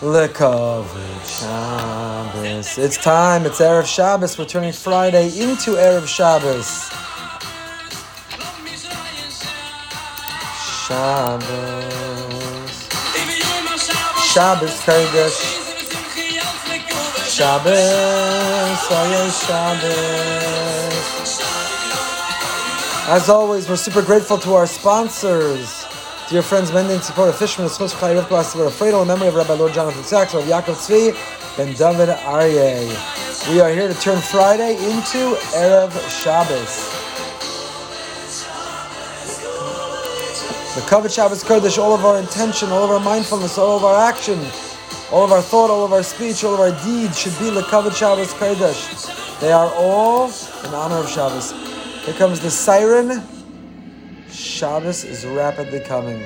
Lekavod Shabbos. It's time. It's Erev Shabbos. We're turning Friday into Erev Shabbos. Shabbos. Shabbos Kodesh. Shabbos. Shabbos. As always, we're super grateful to our sponsors. Dear friends, Mending Tzipora Fishman, Schos Chai Rivka Asivor Fredo, in memory of Rabbi Lord Jonathan Sacks, of Yaakov Tzvi, Ben David Aryeh. We are here to turn Friday into Erev Shabbos. The Kavod Shabbos Kodesh, all of our intention, all of our mindfulness, all of our action, all of our thought, all of our speech, all of our deeds should be the Kavod Shabbos Kodesh. They are all in honor of Shabbos. Here comes the siren. Shabbos is rapidly coming.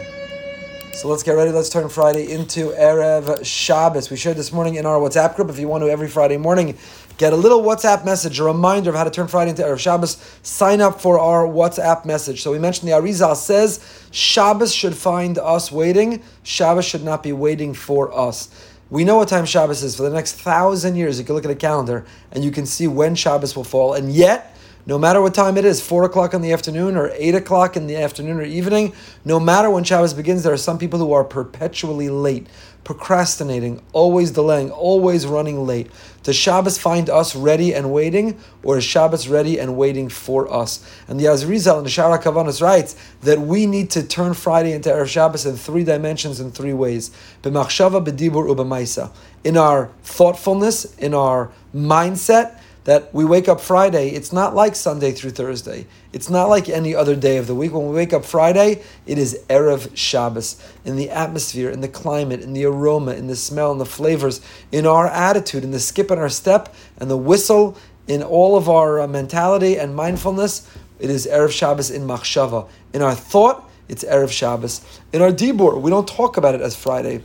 So let's get ready. Let's turn Friday into Erev Shabbos. We shared this morning in our WhatsApp group. If you want to every Friday morning get a little WhatsApp message, a reminder of how to turn Friday into Erev Shabbos, sign up for our WhatsApp message. So we mentioned the Arizal says Shabbos should find us waiting. Shabbos should not be waiting for us. We know what time Shabbos is. For the next thousand years, you can look at a calendar and you can see when Shabbos will fall. And yet, no matter what time it is, 4 o'clock in the afternoon or 8 o'clock in the afternoon or evening, no matter when Shabbos begins, there are some people who are perpetually late, procrastinating, always delaying, always running late. Does Shabbos find us ready and waiting, or is Shabbos ready and waiting for us? And the Arizal and the Shara Kavanas writes that we need to turn Friday into Erev Shabbos in three dimensions, in three ways. B'machshava, b'dibur. In our thoughtfulness, in our mindset, that we wake up Friday, it's not like Sunday through Thursday. It's not like any other day of the week. When we wake up Friday, it is Erev Shabbos. In the atmosphere, in the climate, in the aroma, in the smell, in the flavors, in our attitude, in the skip in our step, and the whistle, in all of our uh, mentality and mindfulness, it is Erev Shabbos in Machshava. In our thought, it's Erev Shabbos. In our Dibur, we don't talk about it as Friday.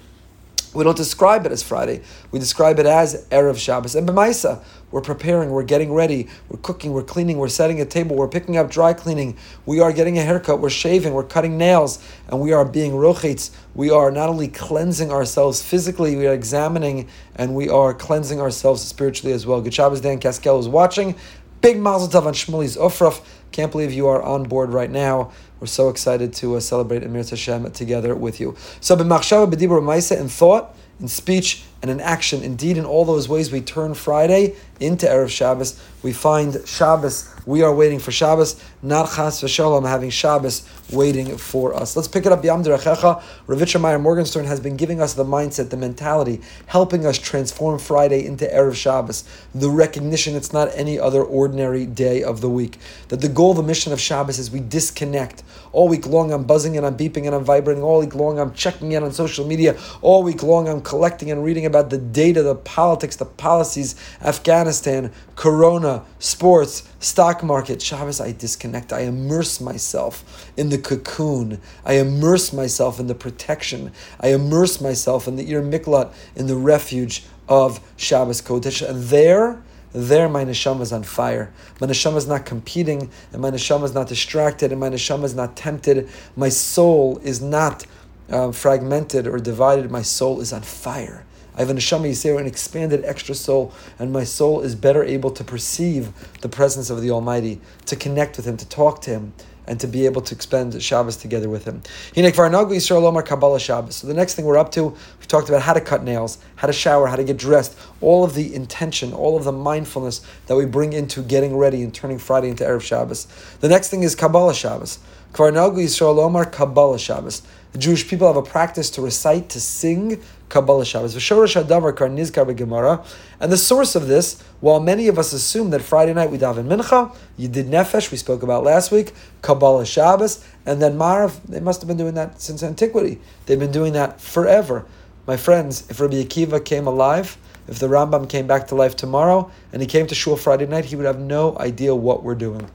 We don't describe it as Friday. We describe it as Erev Shabbos. And B'maisa, we're preparing, we're getting ready, we're cooking, we're cleaning, we're setting a table, we're picking up dry cleaning, we are getting a haircut, we're shaving, we're cutting nails, and we are being rochitz. We are not only cleansing ourselves physically, we are examining and we are cleansing ourselves spiritually as well. Good Shabbos, Dan Caskel is watching. Big mazel tov on Shmuli's aufruf. Can't believe you are on board right now. We're so excited to uh, celebrate Emir Hashem together with you. So, b'machshava, b'dibur, ma'isa, in thought, in speech, and in action. Indeed, in all those ways, we turn Friday into Erev Shabbos. We find Shabbos. We are waiting for Shabbos, not Chas v'Shalom having Shabbos waiting for us. Let's pick it up. Yam Derechecha. Ravitcher Meyer Morgenstern has been giving us the mindset, the mentality, helping us transform Friday into Erev Shabbos. The recognition it's not any other ordinary day of the week. That the goal, the mission of Shabbos is we disconnect. All week long, I'm buzzing and I'm beeping and I'm vibrating. All week long, I'm checking in on social media. All week long, I'm collecting and reading about the data, the politics, the policies, Afghanistan, Corona, sports, stock market. Shabbos, I disconnect. I immerse myself in the cocoon. I immerse myself in the protection. I immerse myself in the Ir Miklat, in the refuge of Shabbos Kodesh. And there, there my neshama is on fire. My neshama is not competing, and my neshama is not distracted, and my neshama is not tempted. My soul is not uh, fragmented or divided. My soul is on fire. I have a neshama yisera, an expanded extra soul, and my soul is better able to perceive the presence of the Almighty, to connect with Him, to talk to Him, and to be able to spend Shabbos together with Him. So the next thing we're up to, we've talked about how to cut nails, how to shower, how to get dressed, all of the intention, all of the mindfulness that we bring into getting ready and turning Friday into Erev Shabbos. The next thing is Kabbalah Shabbos. Kvarnagu Yisrael Omar Kabbalah Shabbos. The Jewish people have a practice to recite, to sing Kabbalah Shabbos. V'shorosh hadavar kar nizkar Gemara. And the source of this, while many of us assume that Friday night we daven mincha, Yedid Nefesh, we spoke about last week, Kabbalah Shabbos, and then Marav, they must have been doing that since antiquity. They've been doing that forever. My friends, if Rabbi Akiva came alive, if the Rambam came back to life tomorrow, and he came to Shul Friday night, he would have no idea what we're doing.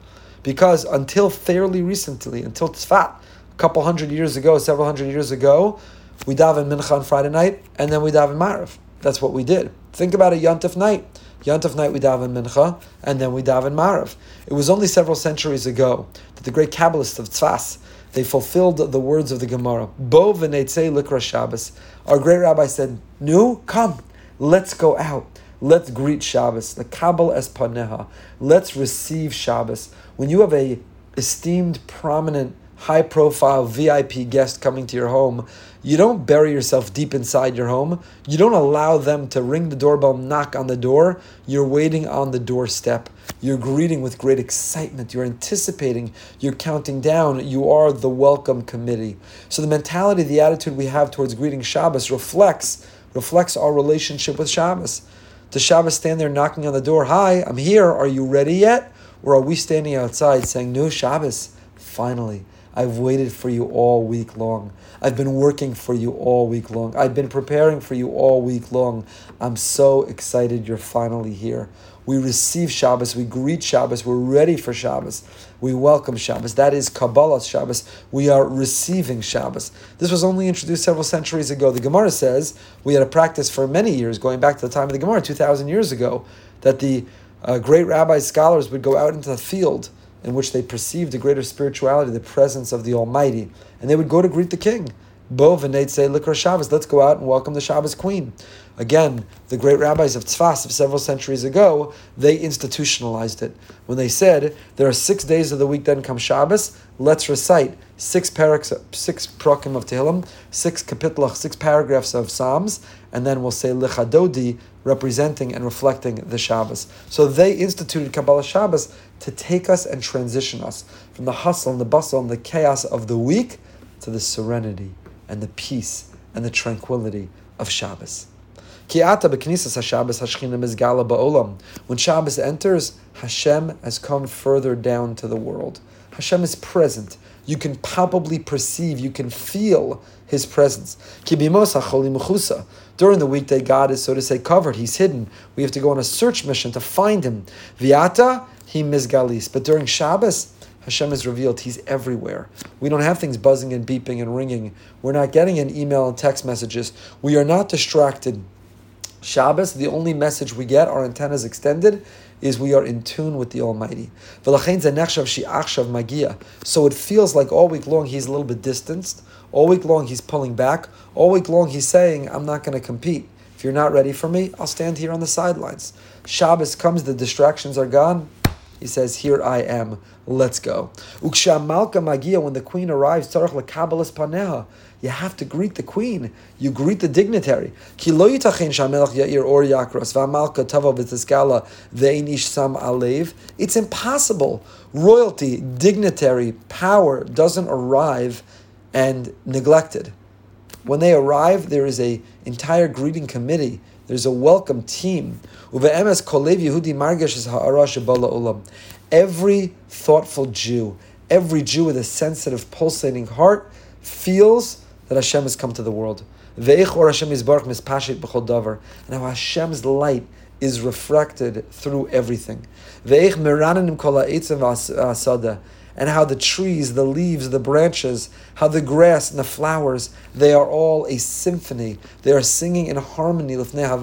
Because until fairly recently, until Tzfat, a couple hundred years ago, several hundred years ago, we daven mincha on Friday night, and then we daven Marav. That's what we did. Think about a Yontif night. Yantav night we daven Mincha, and then we daven Marav. It was only several centuries ago that the great Kabbalists of Tzfas, they fulfilled the words of the Gemara. Bo v'neitzei likra Shabbos. Our great rabbi said, Nu, come, let's go out. Let's greet Shabbos. The Kabbal es paneha. Let's receive Shabbos. When you have a esteemed, prominent, high profile VIP guest coming to your home, you don't bury yourself deep inside your home. You don't allow them to ring the doorbell, knock on the door. You're waiting on the doorstep. You're greeting with great excitement. You're anticipating. You're counting down. You are the welcome committee. So the mentality, the attitude we have towards greeting Shabbos reflects reflects our relationship with Shabbos. Does Shabbos stand there knocking on the door? Hi, I'm here. Are you ready yet? Or are we standing outside saying, No, Shabbos, finally. I've waited for you all week long. I've been working for you all week long. I've been preparing for you all week long. I'm so excited you're finally here. We receive Shabbos, we greet Shabbos, we're ready for Shabbos, we welcome Shabbos. That is Kabbalah Shabbos. We are receiving Shabbos. This was only introduced several centuries ago. The Gemara says we had a practice for many years, going back to the time of the Gemara, 2,000 years ago, that the uh, great rabbis, scholars would go out into the field in which they perceived a greater spirituality, the presence of the Almighty, and they would go to greet the king. Bo say likra Shabbos. Let's go out and welcome the Shabbos queen. Again, the great rabbis of Tzfas of several centuries ago, they institutionalized it. When they said there are six days of the week, then come Shabbos, let's recite six paraks, six prakim of Tehillim, six kapitlach, six paragraphs of Psalms, and then we'll say Lecha Dodi, representing and reflecting the Shabbos. So they instituted Kabbalah Shabbos to take us and transition us from the hustle and the bustle and the chaos of the week to the serenity and the peace and the tranquility of Shabbos. Ki'ata b'knisas HaShabbos HaShechina Mizgala Ba'olam. When Shabbos enters, Hashem has come further down to the world. Hashem is present. You can palpably perceive, you can feel His presence. During the weekday, God is, so to say, covered. He's hidden. We have to go on a search mission to find Him. Viata, He mizgalis. But during Shabbos, Hashem is revealed. He's everywhere. We don't have things buzzing and beeping and ringing. We're not getting an email and text messages. We are not distracted. Shabbos, the only message we get, our antennas extended, is we are in tune with the Almighty. So it feels like all week long he's a little bit distanced. All week long he's pulling back. All week long he's saying, I'm not going to compete. If you're not ready for me, I'll stand here on the sidelines. Shabbos comes, the distractions are gone. He says, Here I am, let's go. Ukshamalka magia, when the queen arrives, lekabalas paneha. You have to greet the queen. You greet the dignitary. It's impossible. Royalty, dignitary, power doesn't arrive and neglected. When they arrive, there is a entire greeting committee. There's a welcome team. Every thoughtful Jew, every Jew with a sensitive, pulsating heart, feels that Hashem has come to the world. And how Hashem's light is refracted through everything. And how the trees, the leaves, the branches, how the grass and the flowers, they are all a symphony. They are singing in harmony. They are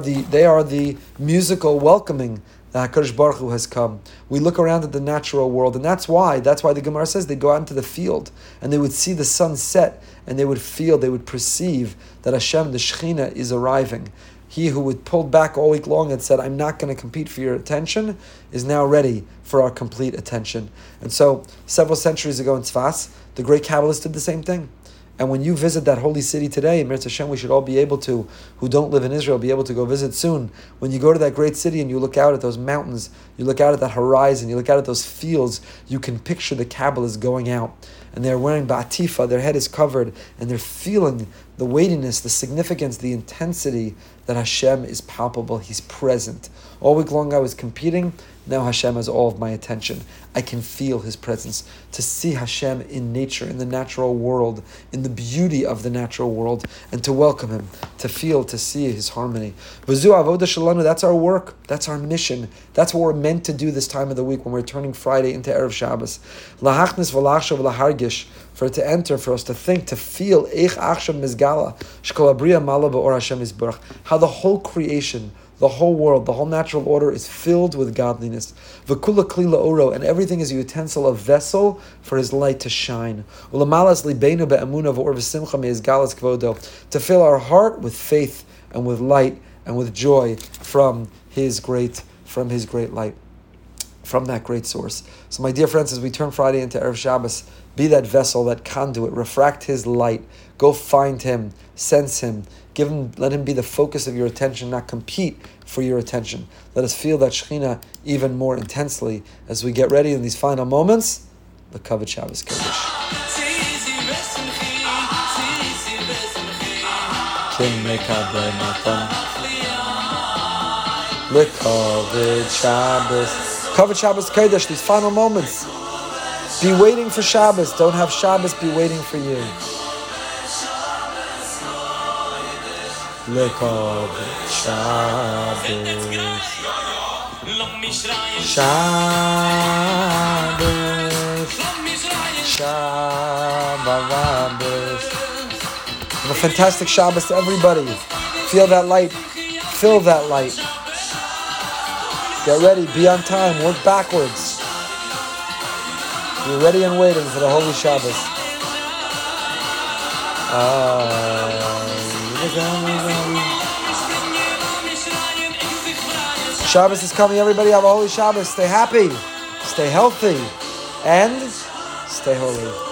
the they are the musical welcoming the Hakadosh Baruch Hu has come. We look around at the natural world, and that's why. That's why the Gemara says they go out into the field and they would see the sun set, and they would feel, they would perceive that Hashem, the Shechina, is arriving. He who would pulled back all week long and said, "I'm not going to compete for your attention," is now ready for our complete attention. And so, several centuries ago in Tzfas, the great Kabbalists did the same thing. And when you visit that holy city today, Mir Hashem, we should all be able to, who don't live in Israel, be able to go visit soon. When you go to that great city and you look out at those mountains, you look out at that horizon, you look out at those fields, you can picture the Kabbalists going out. And they're wearing batifa, their head is covered, and they're feeling the weightiness, the significance, the intensity that Hashem is palpable, He's present. All week long I was competing, now Hashem has all of my attention. I can feel His presence. To see Hashem in nature, in the natural world, in the beauty of the natural world, and to welcome Him, to feel, to see His harmony. That's our work. That's our mission. That's what we're meant to do this time of the week when we're turning Friday into Erev Shabbos. For it to enter, for us to think, to feel, how the whole creation The whole world, the whole natural order is filled with godliness. V'kula klila oro, and everything is a utensil, a vessel for His light to shine. Ulamalas kvodo, to fill our heart with faith and with light and with joy from His great, from His great light from that great source. So, my dear friends, as we turn Friday into Erev Shabbos, be that vessel, that conduit, refract His light. Go find Him, sense Him, give Him, let Him be the focus of your attention, not compete for your attention. Let us feel that Shekhinah even more intensely as we get ready in these final moments. The Kavod Shabbos Kodesh. Lekavod Shabbos. Kavod Shabbos Kodesh, these final moments. Be waiting for Shabbos. Don't have Shabbos be waiting for you. Lekavod Shabbos. Shabbos. Shabbos. Have a fantastic Shabbos to everybody. Feel that light. Feel that light. Get ready, be on time, work backwards. Be ready and waiting for the Holy Shabbos. Uh, Shabbos is coming, everybody have a Holy Shabbos. Stay happy, stay healthy, and stay holy.